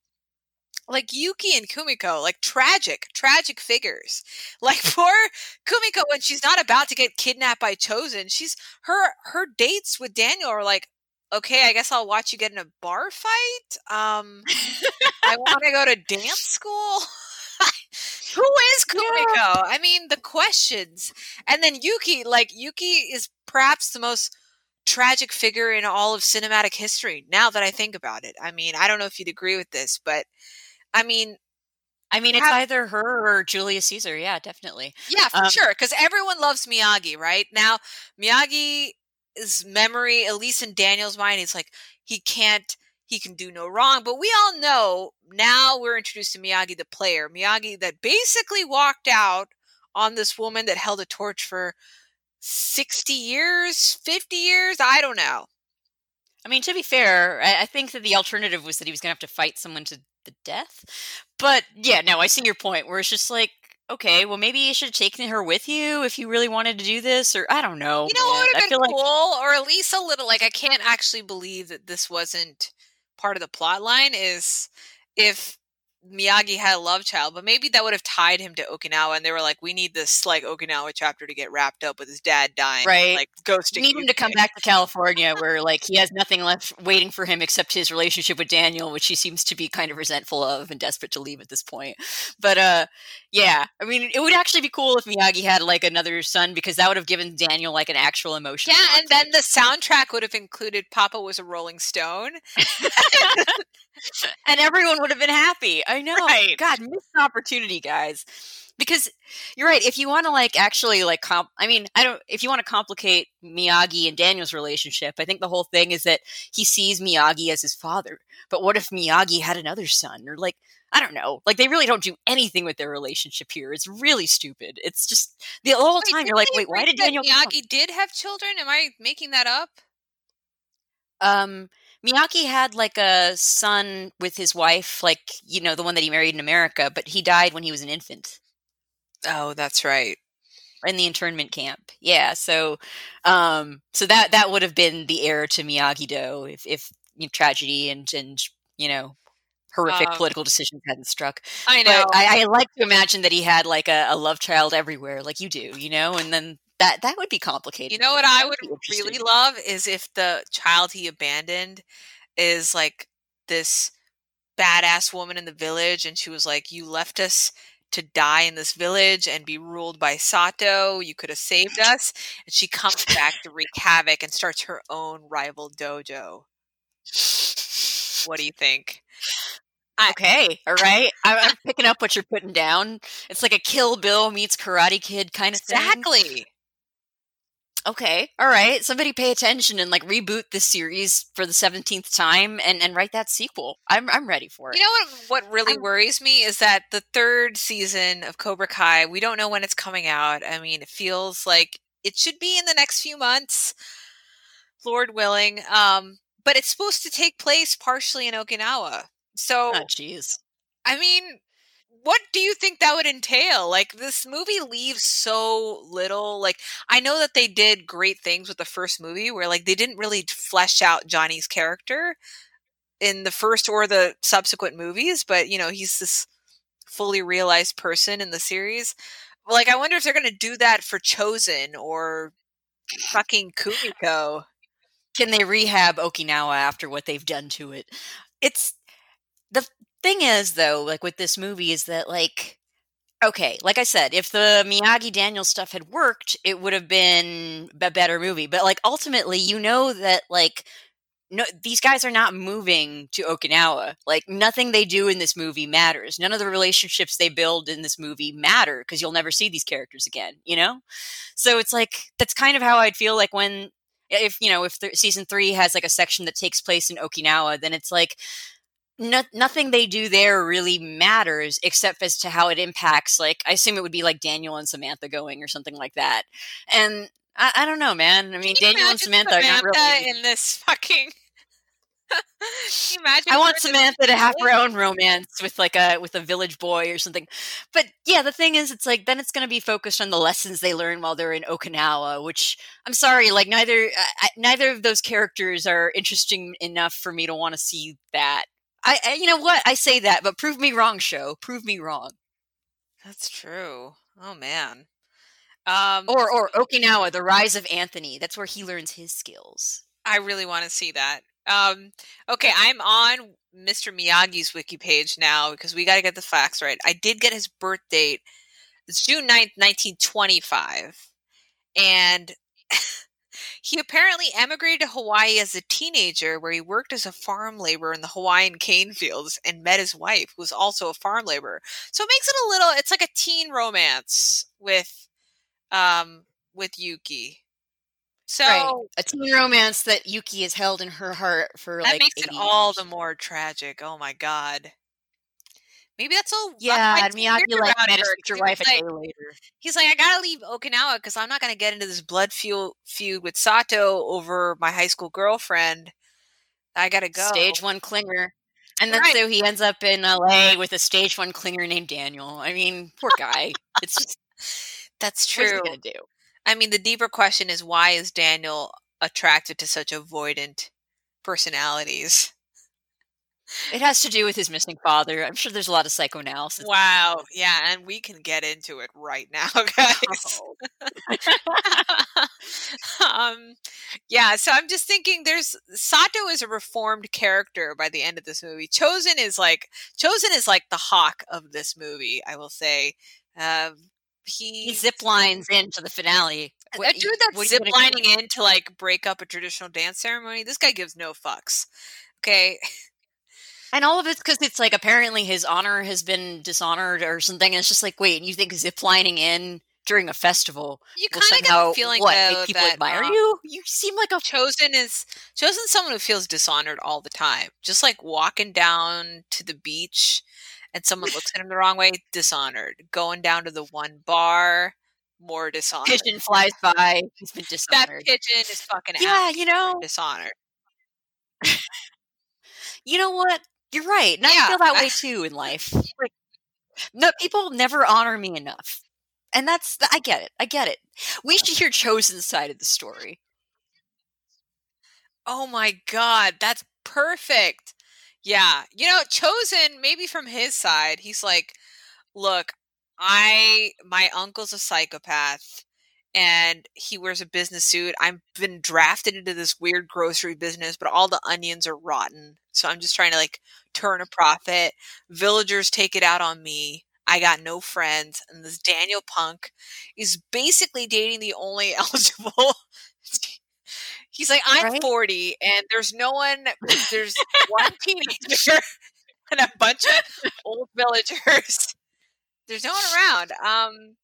Like Yuki and Kumiko, like tragic, tragic figures. Like poor Kumiko when she's not about to get kidnapped by Chozen, she's her her dates with Daniel are like, okay, I guess I'll watch you get in a bar fight. Um, I want to go to dance school. Who is Kumiko? I mean, the questions. And then Yuki, like Yuki is perhaps the most tragic figure in all of cinematic history now that I think about it. I mean, I don't know if you'd agree with this, but I mean, I mean, it's Have- either her or Julius Caesar. Yeah, definitely. yeah, for Um, sure, because everyone loves Miyagi, right? Now, Miyagi's memory, at least in Daniel's mind, he's like, he can't, he can do no wrong. But we all know now we're introduced to Miyagi, the player. Miyagi that basically walked out on this woman that held a torch for 60 years, 50 years, I don't know. I mean, to be fair, I, I think that the alternative was that he was going to have to fight someone to the death. But yeah, no, I see your point where it's just like, okay, well, maybe you should have taken her with you if you really wanted to do this, or I don't know. You know what would I have been like cool, or at least a little. Like I can't actually believe that this wasn't part of the plot line. Is if Miyagi had a love child, but maybe that would have tied him to Okinawa, and they were like, "We need this like Okinawa chapter to get wrapped up with his dad dying, Right. Like ghosting. need him to come back to California where like he has nothing left waiting for him except his relationship with Daniel, which he seems to be kind of resentful of and desperate to leave at this point. But uh yeah, I mean it would actually be cool if Miyagi had like another son because that would have given Daniel like an actual emotion. Yeah, and then the soundtrack would have included "Papa Was a Rolling Stone." and everyone would have been happy. I know. Right. God, missed opportunity, guys. because you're right. If you want to like actually like comp, I mean, I don't. If you want to complicate Miyagi and Daniel's relationship, I think the whole thing is that he sees Miyagi as his father. But what if Miyagi had another son, or like I don't know. Like they really don't do anything with their relationship here. It's really stupid. It's just the whole wait, time you're like, wait, why did Daniel Miyagi did have children? Am I making that up? Um, Miyagi had like a son with his wife, like you know the one that he married in America, but he died when he was an infant. Oh, that's right. In the internment camp, yeah. So, um, so that that would have been the heir to Miyagi Do if if you know, tragedy and and you know horrific um, political decisions hadn't struck. I know. But I, I, like to imagine that he had like a, a, love child everywhere, like you do, you know, and then that that would be complicated. You know what I would really love is if the child he abandoned is like this badass woman in the village, and she was like, "You left us." To die in this village and be ruled by Sato, you could have saved us. And she comes back to wreak havoc and starts her own rival dojo. What do you think? okay, all right. I'm, I'm, picking up what you're putting down. It's like a Kill Bill meets Karate Kid kind of exactly. thing. Okay, all right. Somebody pay attention and like reboot this series for the seventeenth time and and write that sequel. I'm I'm ready for it. You know what? What really I'm, worries me is that the third season of Cobra Kai. We don't know when it's coming out. I mean, it feels like it should be in the next few months, Lord willing. Um, but it's supposed to take place partially in Okinawa. So, oh, jeez. I mean, what do you think that would entail? Like, this movie leaves so little. Like, I know that they did great things with the first movie where, like, they didn't really flesh out Johnny's character in the first or the subsequent movies, but, you know, he's this fully realized person in the series. Like, I wonder if they're going to do that for Chozen or fucking Kumiko. Can they rehab Okinawa after what they've done to it? It's thing is though like with this movie is that like okay like i said if the miyagi daniel stuff had worked it would have been a better movie. But like ultimately you know that like no these guys are not moving to okinawa. Like nothing they do in this movie matters. None of the relationships they build in this movie matter because you'll never see these characters again you know? So it's like that's kind of how i'd feel like when if you know if th- season three has like a section that takes place in okinawa then it's like no, nothing they do there really matters except as to how it impacts like i assume it would be like daniel and samantha going or something like that and i, I don't know man i mean daniel and samantha, samantha, are not really in this fucking imagine I want Samantha to have her own romance with like a with a village boy or something. But yeah, the thing is, it's like then it's going to be focused on the lessons they learn while they're in Okinawa. Which I'm sorry, like neither uh, neither of those characters are interesting enough for me to want to see that. I, I, you know what? I say that, but prove me wrong, show. Prove me wrong. That's true. Oh man. Um, or or Okinawa, the rise of Anthony. That's where he learns his skills. I really want to see that. Um, okay, I'm on Mr. Miyagi's wiki page now because we got to get the facts right. I did get his birth date. It's June 9th, 1925. And He apparently emigrated to Hawaii as a teenager, where he worked as a farm laborer in the Hawaiian cane fields and met his wife, who was also a farm laborer. So it makes it a little. It's like a teen romance with, um, with Yuki. So right. a teen romance that Yuki has held in her heart for that like makes it all the more tragic. Oh my god. Maybe that's all. Yeah, and Miyagi like future wife a day later. He's like, I gotta leave Okinawa because I'm not gonna get into this blood feud feud with Sato over my high school girlfriend. I gotta go. Stage one clinger. And then right. so he ends up in LA with a stage one clinger named Daniel. I mean, poor guy. it's just that's true. What's he gonna do? I mean, the deeper question is why is Daniel attracted to such avoidant personalities? It has to do with his missing father. I'm sure there's a lot of psychoanalysis. Wow. Yeah, and we can get into it right now, guys. Oh. um yeah, so I'm just thinking there's Sato is a reformed character by the end of this movie. Chozen is like Chozen is like the hawk of this movie, I will say. Um he, he zip lines into the finale. What, dude that's zip lining in to like break up a traditional dance ceremony. This guy gives no fucks. Okay. And all of it's because it's like apparently his honor has been dishonored or something. And it's just like, wait, and you think ziplining in during a festival You kind of get the feeling what though people that admire um, you? You seem like a Chozen is Chozen someone who feels dishonored all the time. Just like walking down to the beach and someone looks at him the wrong way, dishonored. Going down to the one bar, more dishonored. pigeon flies by. He's been dishonored. That pigeon is fucking Yeah, out you know, dishonored. you know what? You're right. And I feel that way too in life. Like, no, people never honor me enough. And that's, I get it. I get it. We should hear Chozen's side of the story. Oh my god, that's perfect. Yeah. You know, Chozen maybe from his side, he's like, "Look, I my uncle's a psychopath and he wears a business suit. I've been drafted into this weird grocery business, but all the onions are rotten. So I'm just trying to like turn a profit. Villagers take it out on me. I got no friends, and this Daniel Punk is basically dating the only eligible He's like, I'm Right? 40 and there's no one, there's one teenager and a bunch of old villagers. There's no one around. Um,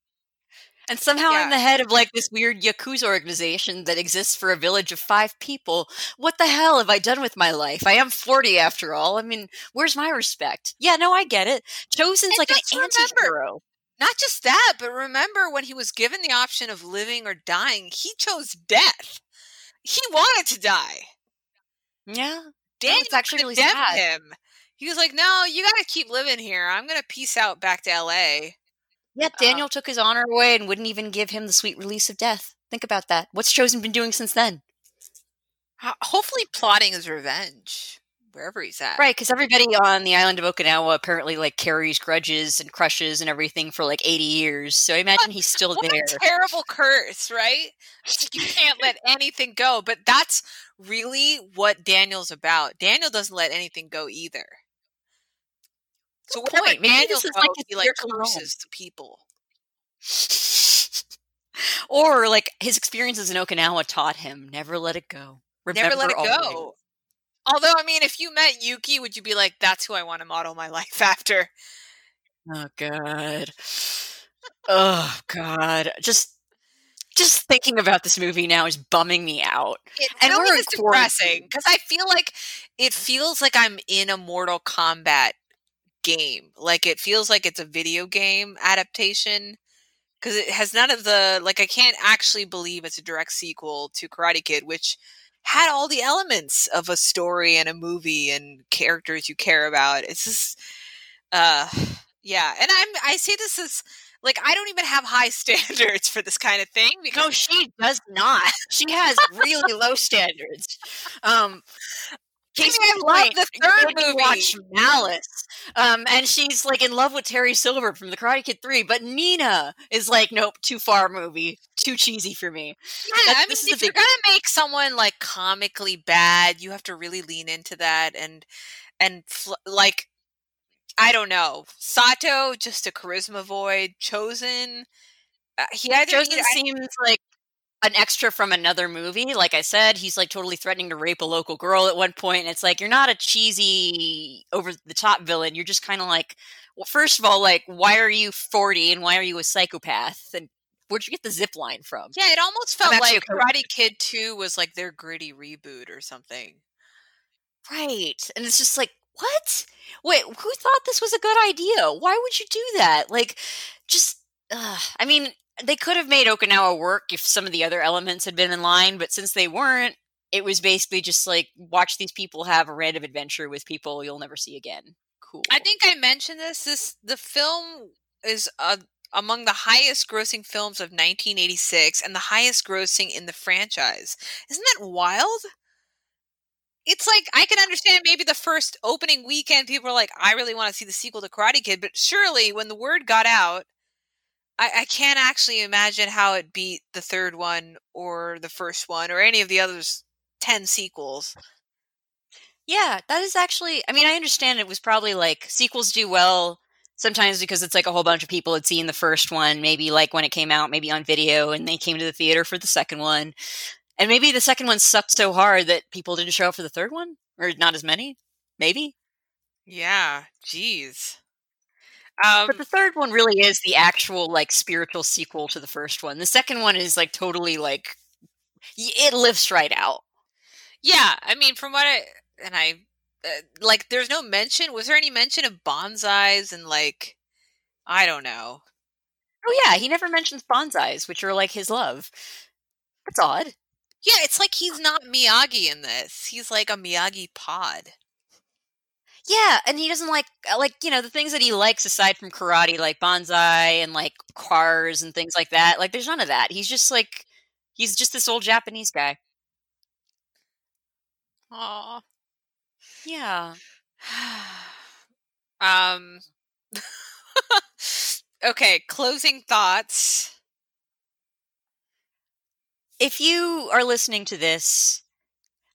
And somehow Yeah. I'm the head of like this weird Yakuza organization that exists for a village of five people. What the hell have I done with my life? I am 40 after all. I mean, where's my respect? Yeah, no, I get it. Chozen's And like an just anti hero. not just that, but remember when he was given the option of living or dying, he chose death. He wanted to die. Yeah. Daniel it's actually really condemned sad. him. He was like, "No, you got to keep living here. I'm gonna peace out back to L.A." Yeah, uh, Daniel took his honor away and wouldn't even give him the sweet release of death. Think about that. What's Chozen been doing since then? Hopefully, plotting his revenge wherever he's at. Right, because everybody on the island of Okinawa apparently like carries grudges and crushes and everything for like 80 years. So I imagine he's still What there. a terrible curse, right? Like you can't let anything go. But that's really what Daniel's about. Daniel doesn't let anything go either. So Good point. Daniel this is like he like circle of home. curses the people. or like his experiences in Okinawa taught him never let it go. Never let it always. go. Although, I mean, if you met Yuki, would you be like, "That's who I want to model my life after"? Oh god. Oh god. Just just thinking about this movie now is bumming me out. It And really is depressing because I feel like it feels like I'm in a Mortal Kombat game. Like it feels like it's a video game adaptation because it has none of the like. I can't actually believe it's a direct sequel to Karate Kid, which had all the elements of a story and a movie and characters you care about. It's just, uh, yeah. And I'm I say this as like I don't even have high standards for this kind of thing because No, she does not. She has really low standards. Um I in love point, the third movie. Watch Malice, um, and she's like in love with Terry Silver from The Karate Kid Three, but Nina is like, nope, too far movie, too cheesy for me. Yeah, I mean, this is if you're gonna make someone like comically bad, you have to really lean into that and and fl- like I don't know, Sato just a charisma void. Chozen, uh, he either Chozen either- seems like an extra from another movie. Like I said, he's like totally threatening to rape a local girl at one point, and it's like you're not a cheesy, over the top villain. You're just kind of like, well, first of all, like, why are you 40 and why are you a psychopath? And where'd you get the zip line from? yeah, it almost felt like Karate Kid Two was like their gritty reboot or something. Right. And it's just like, what? Wait, who thought this was a good idea? Why would you do that? Like, just, uh, I mean, they could have made Okinawa work if some of the other elements had been in line, but since they weren't, it was basically just like, watch these people have a random adventure with people you'll never see again. Cool. I think I mentioned this. This the film is uh, among the highest grossing films of 1986 and the highest grossing in the franchise. Isn't that wild? It's like I can understand maybe the first opening weekend people are like, I really want to see the sequel to Karate Kid, but surely when the word got out, I, I can't actually imagine how it beat the third one or the first one or any of the others ten sequels. Yeah, that is actually. I mean, I understand it was probably like sequels do well sometimes because it's like a whole bunch of people had seen the first one, maybe like when it came out, maybe on video, and they came to the theater for the second one. And maybe the second one sucked so hard that people didn't show up for the third one, or not as many. Maybe. Yeah, jeez. Um, But the third one really is the actual like spiritual sequel to the first one. The second one is like totally like it lifts right out. yeah, I mean, from what I and I uh, like, there's no mention. Was there any mention of bonsais and like, I don't know. Oh yeah, he never mentions bonsais, which are like his love. That's odd. Yeah, it's like he's not Miyagi in this. He's like a Miyagi pod. Yeah, and he doesn't like uh, like you know the things that he likes aside from karate, like bonsai and like cars and things like that. Like there's none of that. He's just like he's just this old Japanese guy. Aw. Yeah. um. okay, closing thoughts. If you are listening to this,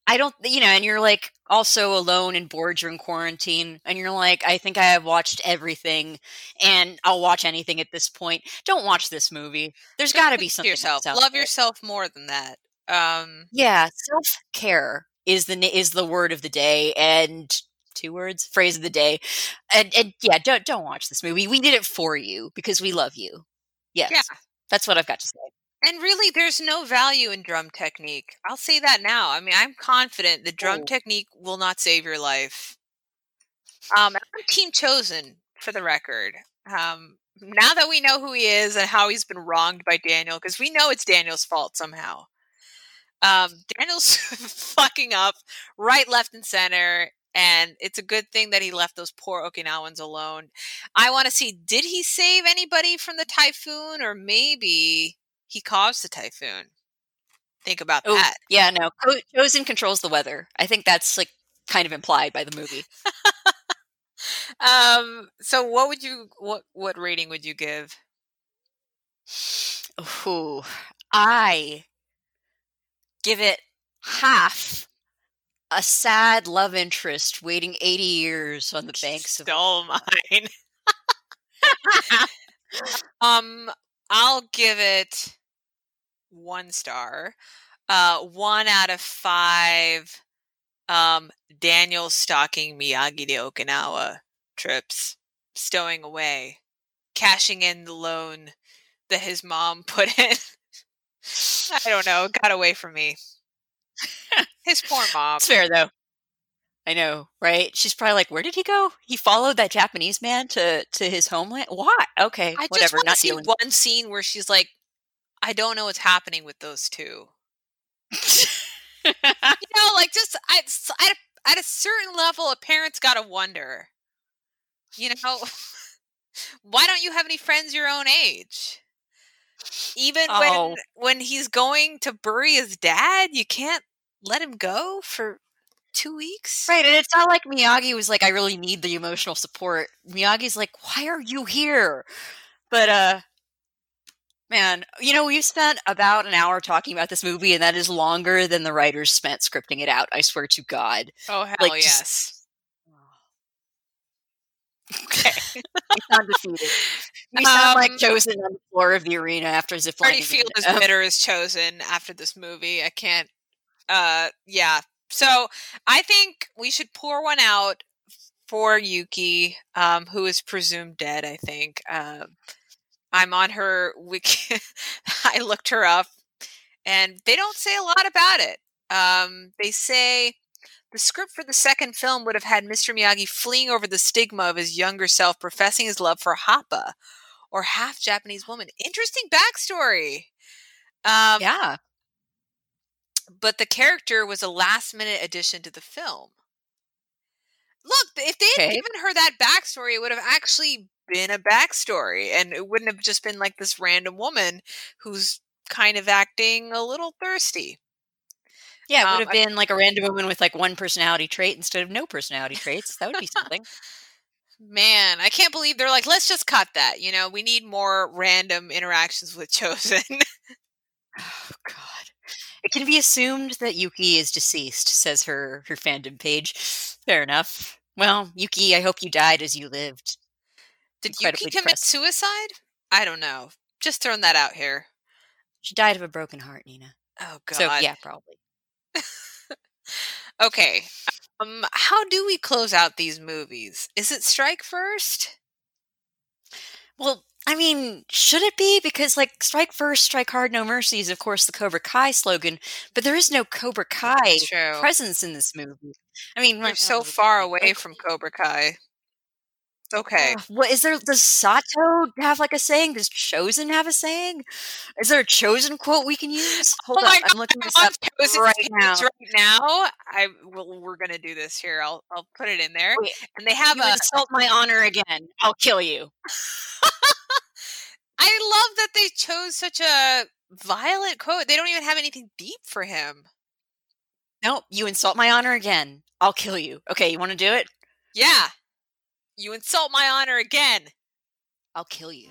I don't you know, and you're like also alone and bored during quarantine, and you're like, I think I have watched everything, and I'll watch anything at this point. Don't watch this movie. There's got to be something yourself. Love yourself more than that. Um. Yeah, self care is the is the word of the day, and two words, phrase of the day, and and yeah, don't don't watch this movie. We did it for you because we love you. Yes, Yeah. that's what I've got to say. And really, there's no value in drum technique. I'll say that now. I mean, I'm confident the drum Oh. technique will not save your life. Um, I'm Team Chozen for the record. Um, now that we know who he is and how he's been wronged by Daniel, because we know it's Daniel's fault somehow. Um, Daniel's fucking up right, left, and center, and it's a good thing that he left those poor Okinawans alone. I want to see did he save anybody from the typhoon, or maybe he caused the typhoon? Think about Oh, that. yeah, no, Chozen controls the weather. I think that's like kind of implied by the movie. Um, so what would you what what rating would you give? Ooh, I give it half a sad love interest waiting 80 years on the banks of Stole mine. um, I'll give it one star. Uh, one out of five. Um, Daniel stalking Miyagi to Okinawa trips, stowing away, cashing in the loan that his mom put in. I don't know, it got away from me. His poor mom. It's fair though. I know, right? She's probably like, "Where did he go? He followed that Japanese man to to his homeland. Why? Okay, I just whatever. to Not see dealing. one scene where she's like, I don't know what's happening with those two. You know, like just I, at, a, at a certain level, a parent's got to wonder. You know, why don't you have any friends your own age? Even Oh. when when he's going to bury his dad, you can't let him go for two weeks. right, and it's not like Miyagi was like, "I really need the emotional support." Miyagi's like, "Why are you here?" But uh, man, you know, we've spent about an hour talking about this movie, and that is longer than the writers spent scripting it out. I swear to God. Oh hell Like, just- yes. Okay, you sound defeated. You sound like Um, Chozen on the floor of the arena after ziplining. already feel as Um, bitter as Chozen after this movie. I can't. Uh, yeah. So I think we should pour one out for Yuki, um, who is presumed dead. I think. Um, I'm on her wiki. I looked her up, and they don't say a lot about it. Um, they say the script for the second film would have had Mr. Miyagi fleeing over the stigma of his younger self, professing his love for Hapa, or half Japanese woman. Interesting backstory. Um, yeah. but the character was a last minute addition to the film. Look, if they had Okay. given her that backstory, it would have actually been a backstory, and it wouldn't have just been like this random woman who's kind of acting a little thirsty. Yeah, it Um, would have I- been like a random woman with like one personality trait instead of no personality traits. That would be something. Man, I can't believe they're like, let's just cut that. You know, we need more random interactions with Chozen. oh God. It can be assumed that Yuki is deceased, says her her fandom page. Fair enough. Well, Yuki, I hope you died as you lived. Did Yuki commit depressed. suicide? I don't know. Just throwing that out here. She died of a broken heart, Nina. Oh God. So yeah, probably. Okay. Um, how do we close out these movies? Is it strike first? Well, I mean, should it be? Because, like, strike first, strike hard, no mercy is, of course, the Cobra Kai slogan, but there is no Cobra Kai presence in this movie. I mean, We're so far away from Cobra Kai. Okay. what is there? Does Sato have like a saying? Does Chozen have a saying? Is there a Chozen quote we can use? Hold oh my I'm looking at this up right now. Right now, I well, we're gonna do this here. I'll I'll put it in there, Wait, and they have you a. insult my honor again. I'll kill you. I love that they chose such a violent quote. They don't even have anything deep for him. Nope, you insult my honor again. I'll kill you. Okay, you want to do it? Yeah, you insult my honor again. I'll kill you.